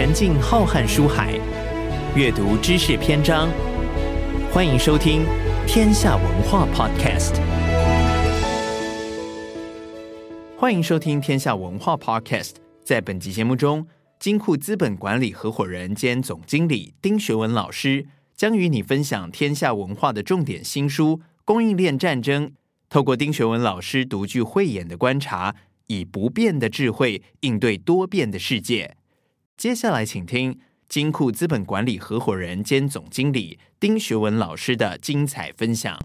沉浸浩瀚书海，阅读知识篇章。欢迎收听《天下文化 Podcast》。欢迎收听《天下文化 Podcast》。在本集节目中，金库资本管理合伙人兼总经理丁学文老师将与你分享天下文化的重点新书《供应链战争》。透过丁学文老师独具慧眼的观察，以不变的智慧应对多变的世界。接下来，请听金库资本管理合伙人兼总经理丁学文老师的精彩分享。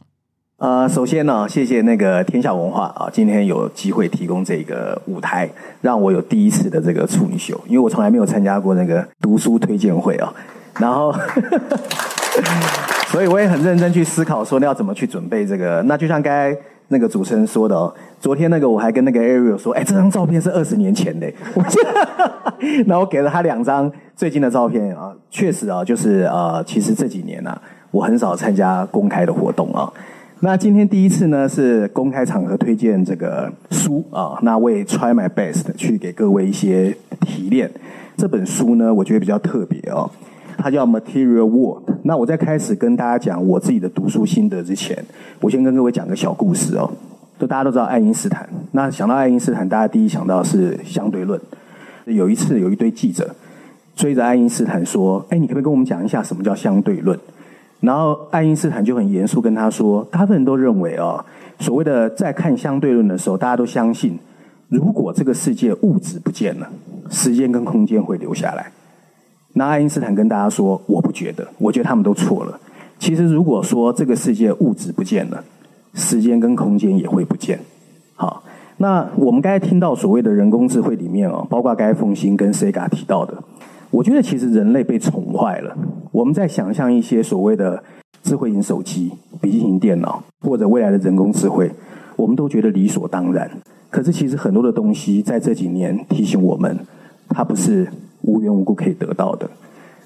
呃，首先呢，谢谢那个天下文化啊，今天有机会提供这个舞台，让我有第一次的这个处女秀，因为我从来没有参加过那个读书推荐会啊。然后，所以我也很认真去思考，说要怎么去准备这个。那就像刚才。那个主持人说的哦，昨天那个我还跟那个 Ariel 说，哎，这张照片是二十年前的。那我给了他两张最近的照片啊，确实啊，就是呃，其实这几年呢、啊，我很少参加公开的活动啊。那今天第一次呢，是公开场合推荐这个书啊，那我也 try my best 去给各位一些提炼。这本书呢，我觉得比较特别哦。它叫 Material World。那我在开始跟大家讲我自己的读书心得之前，我先跟各位讲个小故事哦。就大家都知道爱因斯坦，那想到爱因斯坦，大家第一想到是相对论。有一次有一堆记者追着爱因斯坦说：“哎，你可不可以跟我们讲一下什么叫相对论？”然后爱因斯坦就很严肃跟他说：“大部分人都认为哦，所谓的在看相对论的时候，大家都相信，如果这个世界物质不见了，时间跟空间会留下来。”那爱因斯坦跟大家说：“我不觉得，我觉得他们都错了。其实，如果说这个世界物质不见了，时间跟空间也会不见。好，那我们刚才听到所谓的人工智慧里面哦，包括刚才凤馨跟 Sega 提到的，我觉得其实人类被宠坏了。我们在想象一些所谓的智慧型手机、笔记型电脑或者未来的人工智慧，我们都觉得理所当然。可是，其实很多的东西在这几年提醒我们，它不是。”无缘无故可以得到的。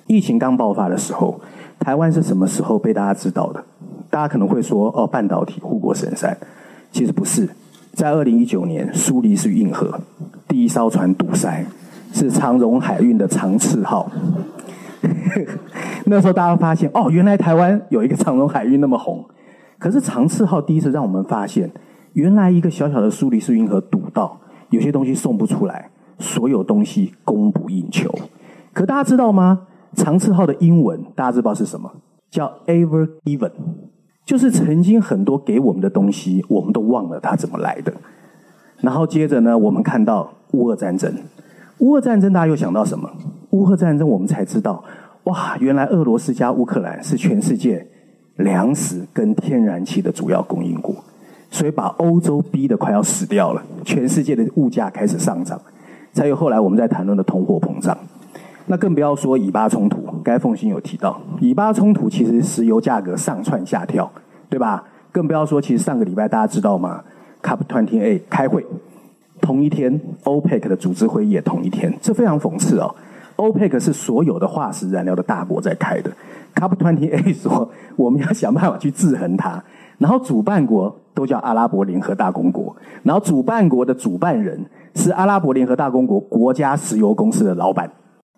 疫情刚爆发的时候，台湾是什么时候被大家知道的？大家可能会说：“哦，半导体护国神山。”其实不是，在二零一九年，苏黎世运河第一艘船堵塞，是长荣海运的长赐号。那时候大家发现：“哦，原来台湾有一个长荣海运那么红。”可是长赐号第一次让我们发现，原来一个小小的苏黎世运河堵到，有些东西送不出来。所有东西供不应求，可大家知道吗？长赐号的英文大家知道是什么？叫 Ever Given，就是曾经很多给我们的东西，我们都忘了它怎么来的。然后接着呢，我们看到乌俄战争，乌俄战争大家又想到什么？乌俄战争我们才知道，哇，原来俄罗斯加乌克兰是全世界粮食跟天然气的主要供应国，所以把欧洲逼得快要死掉了，全世界的物价开始上涨。才有后来我们在谈论的通货膨胀，那更不要说以巴冲突。该凤馨有提到，以巴冲突其实石油价格上窜下跳，对吧？更不要说，其实上个礼拜大家知道吗？COP28 开会，同一天，OPEC 的组织会议也同一天，这非常讽刺哦。OPEC 是所有的化石燃料的大国在开的，COP28 说我们要想办法去制衡它，然后主办国都叫阿拉伯联合大公国，然后主办国的主办人。是阿拉伯联合大公国国家石油公司的老板，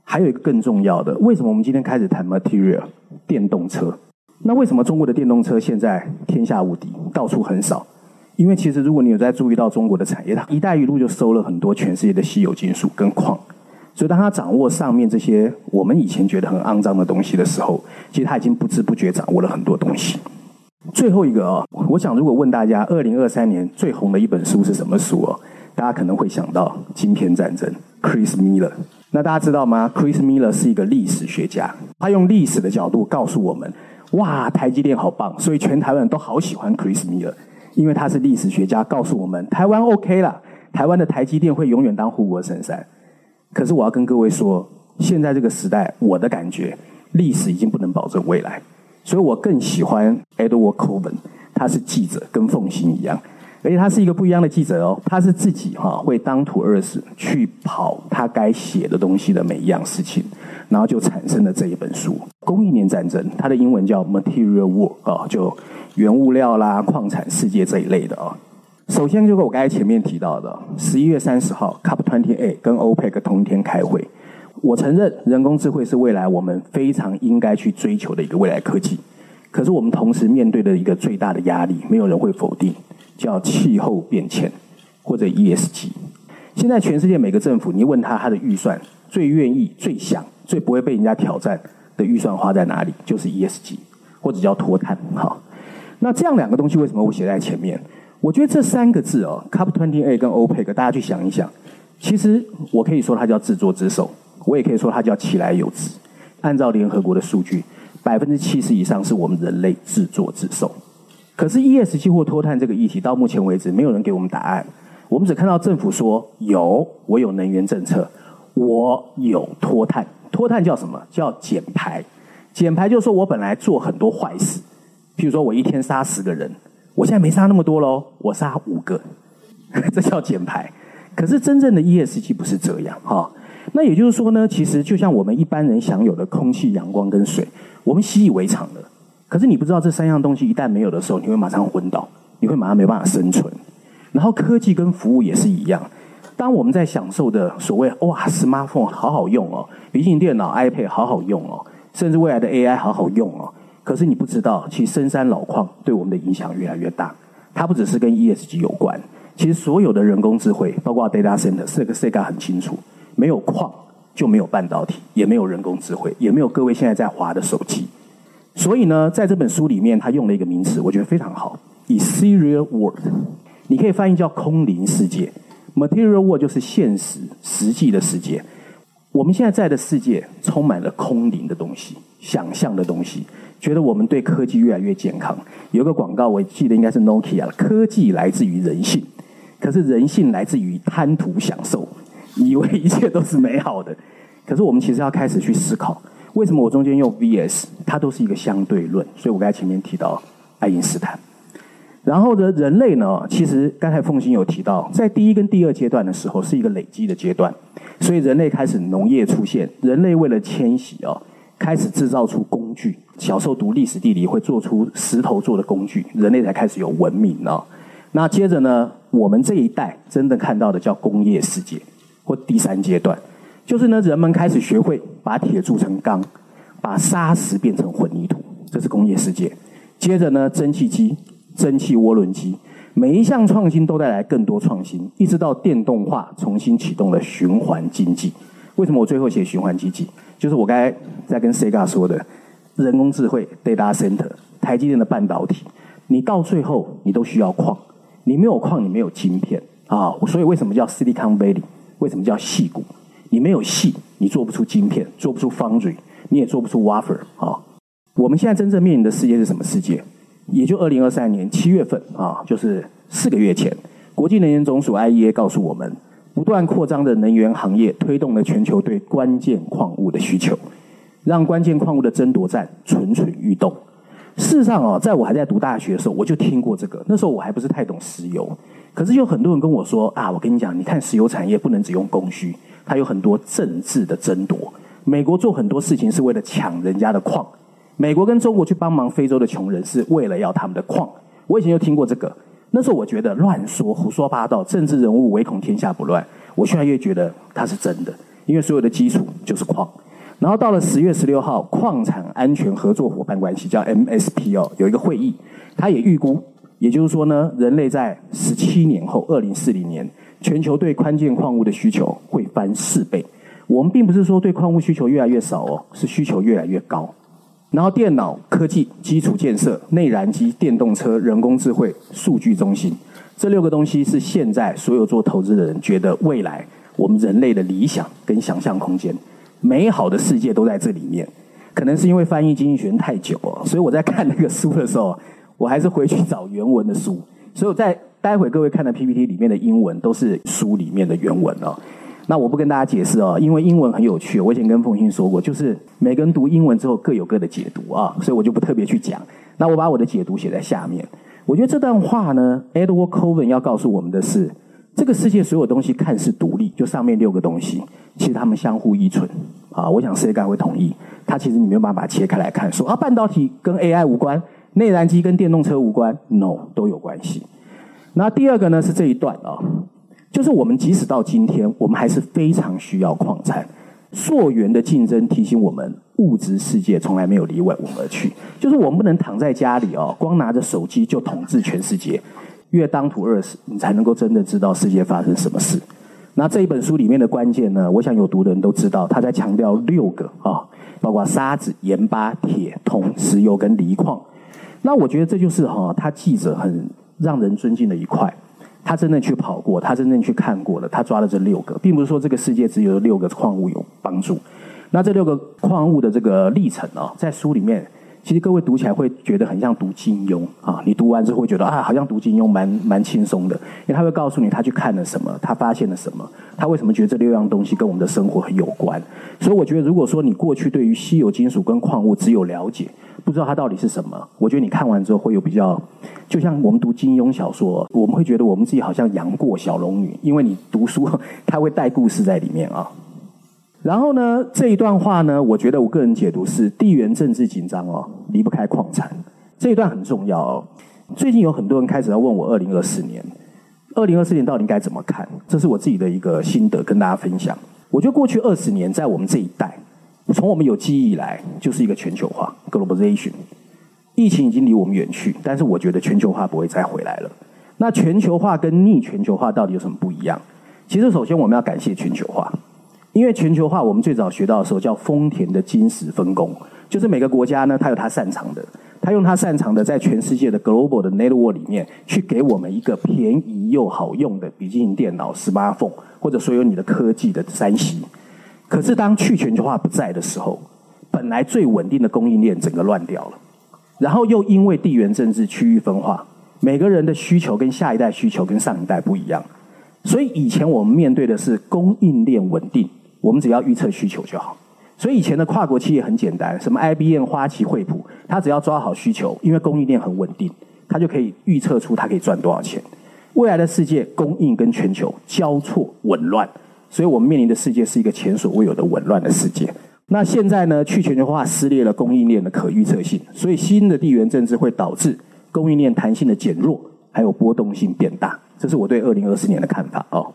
还有一个更重要的，为什么我们今天开始谈 material 电动车？那为什么中国的电动车现在天下无敌，到处横扫？因为其实如果你有在注意到中国的产业，它一带一路就收了很多全世界的稀有金属跟矿，所以当他掌握上面这些我们以前觉得很肮脏的东西的时候，其实他已经不知不觉掌握了很多东西。最后一个哦，我想如果问大家，二零二三年最红的一本书是什么书哦？大家可能会想到《晶片战争》，Chris Miller。那大家知道吗？Chris Miller 是一个历史学家，他用历史的角度告诉我们：哇，台积电好棒！所以全台湾人都好喜欢 Chris Miller，因为他是历史学家，告诉我们台湾 OK 了，台湾的台积电会永远当护国神山。可是我要跟各位说，现在这个时代，我的感觉，历史已经不能保证未来，所以我更喜欢 Edward Coven，他是记者，跟凤行一样。而且他是一个不一样的记者哦，他是自己哈会当土二十去跑他该写的东西的每一样事情，然后就产生了这一本书《供应链战争》，它的英文叫 Material World 啊，就原物料啦、矿产世界这一类的啊。首先就是我刚才前面提到的，十一月三十号，Cup Twenty Eight 跟 OPEC 同一天开会，我承认人工智慧是未来我们非常应该去追求的一个未来科技。可是我们同时面对的一个最大的压力，没有人会否定，叫气候变迁或者 ESG。现在全世界每个政府，你问他他的预算最愿意、最想、最不会被人家挑战的预算花在哪里，就是 ESG 或者叫脱碳。好，那这样两个东西为什么我写在前面？我觉得这三个字哦，Cup Twenty A 跟 OPEC，大家去想一想。其实我可以说它叫自作自受，我也可以说它叫其来有自。按照联合国的数据。百分之七十以上是我们人类自作自受，可是 ESG 或脱碳这个议题到目前为止没有人给我们答案，我们只看到政府说有，我有能源政策，我有脱碳，脱碳叫什么？叫减排，减排就是说我本来做很多坏事，譬如说我一天杀十个人，我现在没杀那么多喽，我杀五个，这叫减排。可是真正的 ESG 不是这样哈，那也就是说呢，其实就像我们一般人享有的空气、阳光跟水。我们习以为常的，可是你不知道这三样东西一旦没有的时候，你会马上昏倒，你会马上没办法生存。然后科技跟服务也是一样，当我们在享受的所谓哇，smartphone 好好用哦，笔记本电脑 iPad 好好用哦，甚至未来的 AI 好好用哦，可是你不知道，其实深山老矿对我们的影响越来越大。它不只是跟 ESG 有关，其实所有的人工智慧，包括 data center，这个 Sega 很清楚，没有矿。就没有半导体，也没有人工智慧，也没有各位现在在滑的手机。所以呢，在这本书里面，他用了一个名词，我觉得非常好，Ethereal World，你可以翻译叫空灵世界。Material World 就是现实、实际的世界。我们现在在的世界充满了空灵的东西、想象的东西，觉得我们对科技越来越健康。有个广告，我记得应该是 Nokia，科技来自于人性，可是人性来自于贪图享受。以为一切都是美好的，可是我们其实要开始去思考，为什么我中间用 VS，它都是一个相对论。所以我刚才前面提到爱因斯坦，然后呢，人类呢，其实刚才凤馨有提到，在第一跟第二阶段的时候是一个累积的阶段，所以人类开始农业出现，人类为了迁徙哦，开始制造出工具。小时候读历史地理会做出石头做的工具，人类才开始有文明哦。那接着呢，我们这一代真的看到的叫工业世界。或第三阶段，就是呢，人们开始学会把铁铸成钢，把砂石变成混凝土，这是工业世界。接着呢，蒸汽机、蒸汽涡轮机，每一项创新都带来更多创新，一直到电动化重新启动了循环经济。为什么我最后写循环经济？就是我刚才在跟 Sega 说的，人工智慧、Data Center、台积电的半导体，你到最后你都需要矿，你没有矿，你没有晶片啊。所以为什么叫 Silicon Valley？为什么叫矽谷？你没有矽，你做不出晶片，做不出 foundry，你也做不出 wafer 啊。我们现在真正面临的世界是什么世界？也就二零二三年七月份啊，就是四个月前，国际能源总署 IEA 告诉我们，不断扩张的能源行业推动了全球对关键矿物的需求，让关键矿物的争夺战蠢蠢欲动。事实上啊，在我还在读大学的时候，我就听过这个，那时候我还不是太懂石油。可是有很多人跟我说啊，我跟你讲，你看石油产业不能只用供需，它有很多政治的争夺。美国做很多事情是为了抢人家的矿，美国跟中国去帮忙非洲的穷人是为了要他们的矿。我以前就听过这个，那时候我觉得乱说、胡说八道，政治人物唯恐天下不乱。我现在越觉得它是真的，因为所有的基础就是矿。然后到了十月十六号，矿产安全合作伙伴关系叫 MSP 哦，有一个会议，他也预估。也就是说呢，人类在十七年后，二零四零年，全球对宽键矿物的需求会翻四倍。我们并不是说对矿物需求越来越少哦，是需求越来越高。然后电脑科技基础建设、内燃机、电动车、人工智慧、数据中心，这六个东西是现在所有做投资的人觉得未来我们人类的理想跟想象空间，美好的世界都在这里面。可能是因为翻译经济学太久哦，所以我在看那个书的时候。我还是回去找原文的书，所以我在待会各位看的 PPT 里面的英文都是书里面的原文哦。那我不跟大家解释哦，因为英文很有趣。我以前跟凤欣说过，就是每个人读英文之后各有各的解读啊，所以我就不特别去讲。那我把我的解读写在下面。我觉得这段话呢，Edward Coven 要告诉我们的是，这个世界所有东西看似独立，就上面六个东西，其实它们相互依存啊。我想 Sega 会同意，它其实你没有办法切开来看，说啊，半导体跟 AI 无关。内燃机跟电动车无关，no 都有关系。那第二个呢是这一段啊，就是我们即使到今天，我们还是非常需要矿产。溯源的竞争提醒我们，物质世界从来没有离我们而去。就是我们不能躺在家里哦，光拿着手机就统治全世界。越当土饿死，你才能够真的知道世界发生什么事。那这一本书里面的关键呢，我想有读的人都知道，他在强调六个啊、包括沙子、盐巴、铁、铜、石油跟锂矿。那我觉得这就是哈、他记者很让人尊敬的一块。他真正去跑过，他真正去看过了，他抓了这六个，并不是说这个世界只有六个矿物有帮助。那这六个矿物的这个历程啊，在书里面，其实各位读起来会觉得很像读金庸啊。你读完之后会觉得啊，好像读金庸蛮蛮轻松的，因为他会告诉你他去看了什么，他发现了什么，他为什么觉得这六样东西跟我们的生活很有关。所以我觉得，如果说你过去对于稀有金属跟矿物只有了解，不知道它到底是什么，我觉得你看完之后会有比较，就像我们读金庸小说，我们会觉得我们自己好像杨过、小龙女，因为你读书，它会带故事在里面啊。然后呢，这一段话呢，我觉得我个人解读是地缘政治紧张哦，离不开矿产，这一段很重要哦。最近有很多人开始要问我，二零二四年，二零二四年到底该怎么看？这是我自己的一个心得，跟大家分享。我觉得过去二十年，在我们这一代。从我们有记忆以来，就是一个全球化 （globalization）。疫情已经离我们远去，但是我觉得全球化不会再回来了。那全球化跟逆全球化到底有什么不一样？其实，首先我们要感谢全球化，因为全球化我们最早学到的时候叫丰田的金石分工，就是每个国家呢，它有它擅长的，它用它擅长的，在全世界的 global 的 network 里面，去给我们一个便宜又好用的笔记型电脑 （smartphone） 或者所有你的科技的三 C。可是，当去全球化不在的时候，本来最稳定的供应链整个乱掉了，然后又因为地缘政治区域分化，每个人的需求跟下一代需求跟上一代不一样，所以以前我们面对的是供应链稳定，我们只要预测需求就好。所以以前的跨国企业很简单，什么 IBM、花旗、惠普，它只要抓好需求，因为供应链很稳定，它就可以预测出它可以赚多少钱。未来的世界，供应跟全球交错紊乱。所以我们面临的世界是一个前所未有的紊乱的世界。那现在呢，去全球化撕裂了供应链的可预测性，所以新的地缘政治会导致供应链弹性的减弱，还有波动性变大。这是我对二零二四年的看法哦。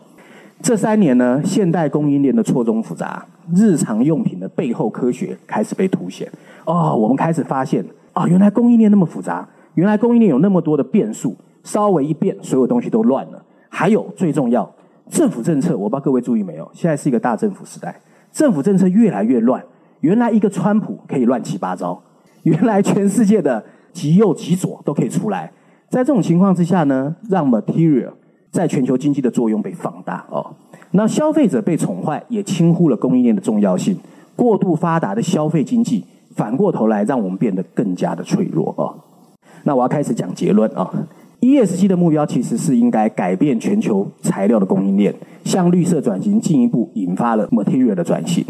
这三年呢，现代供应链的错综复杂，日常用品的背后科学开始被凸显。哦，我们开始发现啊、哦，原来供应链那么复杂，原来供应链有那么多的变数，稍微一变，所有东西都乱了。还有最重要。政府政策，我不知道各位注意没有？现在是一个大政府时代，政府政策越来越乱。原来一个川普可以乱七八糟，原来全世界的极右极左都可以出来。在这种情况之下呢，让 material 在全球经济的作用被放大哦。那消费者被宠坏，也轻忽了供应链的重要性。过度发达的消费经济，反过头来让我们变得更加的脆弱哦。那我要开始讲结论啊。ESG 的目标其实是应该改变全球材料的供应链，向绿色转型进一步引发了 material 的转型。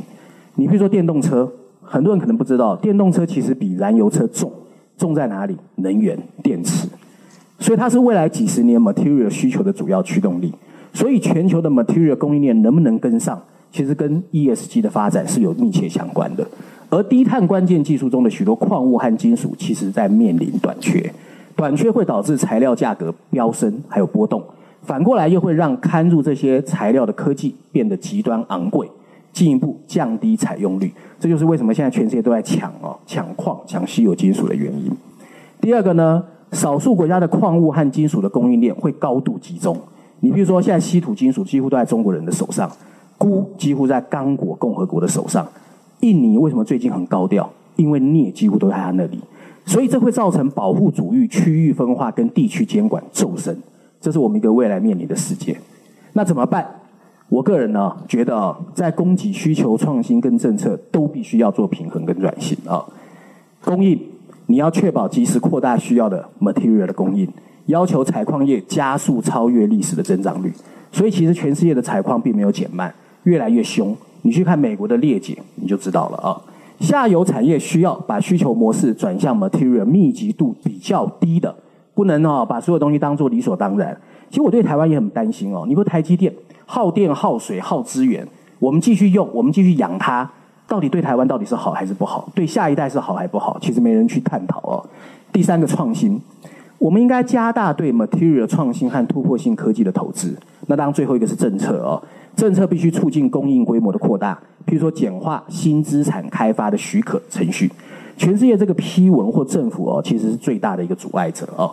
你比如说电动车，很多人可能不知道，电动车其实比燃油车重，重在哪里？能源、电池。所以它是未来几十年 material 需求的主要驱动力。所以全球的 material 供应链能不能跟上，其实跟 ESG 的发展是有密切相关的。而低碳关键技术中的许多矿物和金属，其实在面临短缺。短缺会导致材料价格飙升，还有波动。反过来又会让嵌入这些材料的科技变得极端昂贵，进一步降低采用率。这就是为什么现在全世界都在抢哦，抢矿、抢稀有金属的原因。第二个呢，少数国家的矿物和金属的供应链会高度集中。你比如说，现在稀土金属几乎都在中国人的手上，钴几乎在刚果共和国的手上。印尼为什么最近很高调？因为镍几乎都在他那里。所以这会造成保护主义、区域分化跟地区监管骤升，这是我们一个未来面临的世界。那怎么办？我个人呢觉得，在供给需求、创新跟政策都必须要做平衡跟转型啊。供应你要确保及时扩大需要的 material 的供应，要求采矿业加速超越历史的增长率。所以其实全世界的采矿并没有减慢，越来越凶。你去看美国的裂解，你就知道了啊。下游产业需要把需求模式转向 material 密集度比较低的，不能哦把所有东西当做理所当然。其实我对台湾也很担心哦。你说台积电耗电、耗水、耗资源，我们继续用，我们继续养它，到底对台湾到底是好还是不好？对下一代是好还不好？其实没人去探讨哦。第三个创新，我们应该加大对 material 创新和突破性科技的投资。那当然最后一个是政策哦。政策必须促进供应规模的扩大，譬如说简化新资产开发的许可程序。全世界这个批文或政府哦，其实是最大的一个阻碍者哦。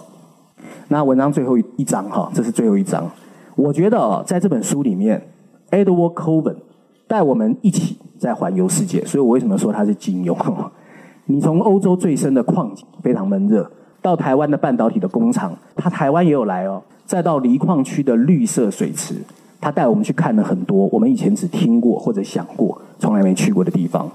那文章最后一章哈，这是最后一章。我觉得，在这本书里面，Edward Coven 带我们一起在环游世界。所以我为什么说他是金庸？你从欧洲最深的矿井非常闷热，到台湾的半导体的工厂，他台湾也有来哦。再到离矿区的绿色水池，他带我们去看了很多我们以前只听过或者想过、从来没去过的地方。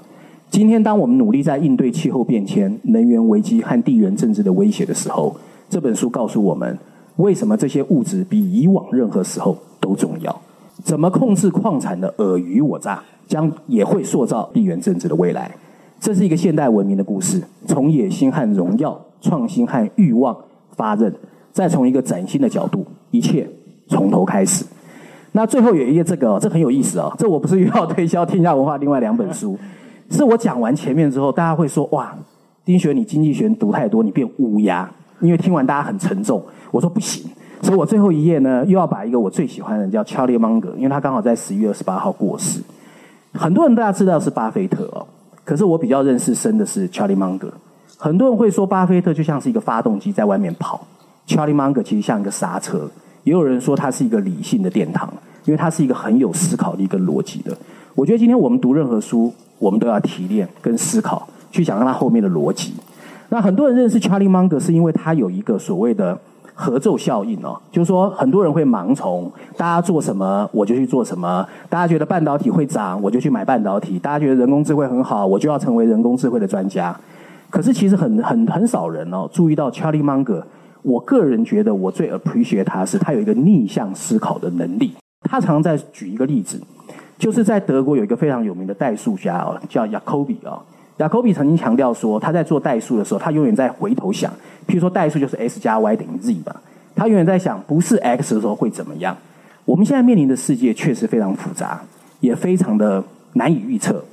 今天，当我们努力在应对气候变迁、能源危机和地缘政治的威胁的时候，这本书告诉我们，为什么这些物质比以往任何时候都重要。怎么控制矿产的尔虞我诈，将也会塑造地缘政治的未来。这是一个现代文明的故事，从野心和荣耀、创新和欲望发軔，再从一个崭新的角度，一切从头开始。那最后有一页，这个这很有意思哦，这我不是又要推销天下文化另外两本书。是我讲完前面之后，大家会说：“哇，丁学你经济学读太多，你变乌鸦。”因为听完大家很沉重。我说不行，所以我最后一页呢，又要把一个我最喜欢的人叫 Charlie Munger，因为他刚好在十一月二十八号过世。很多人大家知道是巴菲特哦，可是我比较认识深的是 Charlie Munger。很多人会说巴菲特就像是一个发动机在外面跑，Charlie Munger 其实像一个刹车。也有人说他是一个理性的殿堂，因为他是一个很有思考力跟逻辑的。我觉得今天我们读任何书。我们都要提炼跟思考，去想让它后面的逻辑。那很多人认识 Charlie Munger 是因为他有一个所谓的合奏效应哦，就是说很多人会盲从，大家做什么我就去做什么，大家觉得半导体会涨，我就去买半导体，大家觉得人工智慧很好，我就要成为人工智慧的专家。可是其实很很很少人哦注意到 Charlie Munger。我个人觉得我最 appreciate 他是他有一个逆向思考的能力。他常在举一个例子。就是在德国有一个非常有名的代数家哦，叫雅科比哦。雅科比曾经强调说，他在做代数的时候，他永远在回头想，譬如说代数就是 x 加 y 等于 z 吧，他永远在想不是 x 的时候会怎么样。我们现在面临的世界确实非常复杂，也非常的难以预测。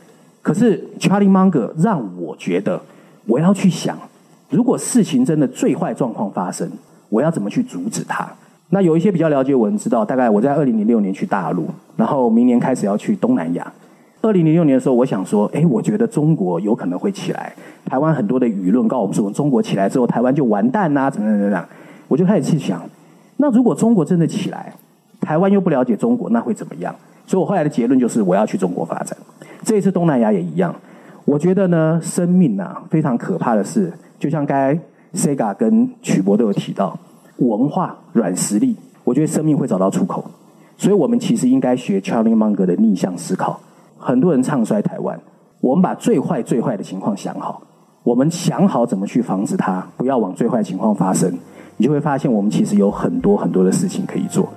可是 Charlie Munger 让我觉得，我要去想，如果事情真的最坏状况发生，我要怎么去阻止它？那有一些比较了解我，知道大概我在二零零六年去大陆，然后明年开始要去东南亚。二零零六年的时候，我想说，哎，我觉得中国有可能会起来。台湾很多的舆论告诉我们，中国起来之后，台湾就完蛋呐，怎么怎么怎么样。我就开始去想，那如果中国真的起来，台湾又不了解中国，那会怎么样？所以我后来的结论就是，我要去中国发展。这一次东南亚也一样。我觉得呢，生命啊，非常可怕的是，就像刚才 Sega 跟曲博都有提到。文化软实力，我觉得生命会找到出口，所以我们其实应该学 Charlie Munger 的逆向思考。很多人唱衰台湾，我们把最坏最坏的情况想好，我们想好怎么去防止它，不要往最坏情况发生，你就会发现我们其实有很多很多的事情可以做。